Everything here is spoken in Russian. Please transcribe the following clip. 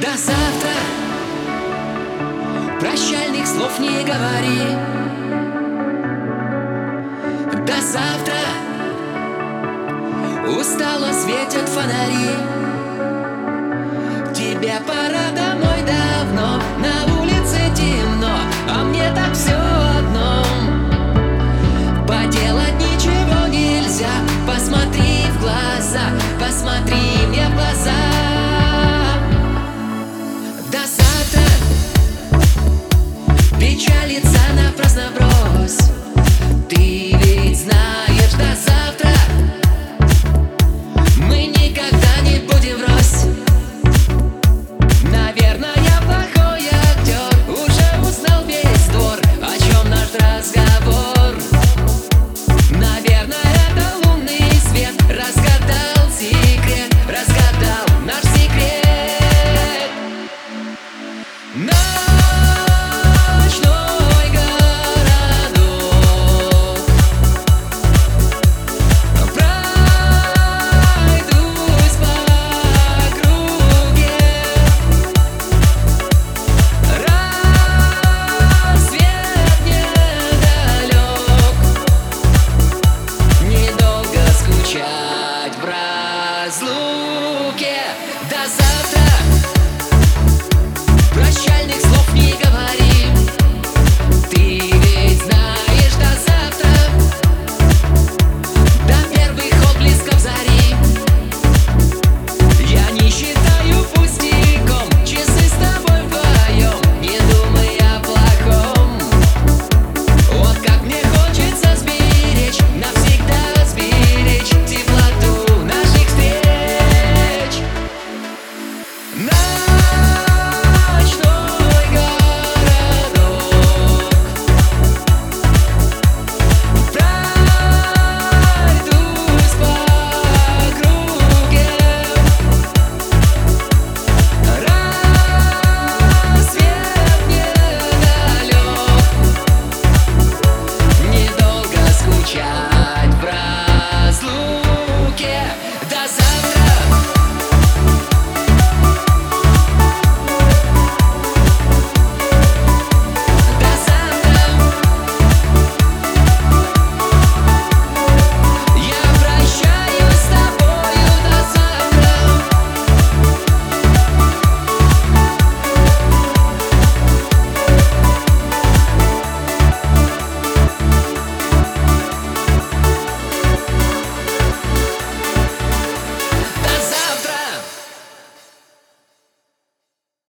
До завтра. Прощальных слов не говори. До завтра. Устало светят фонари. love.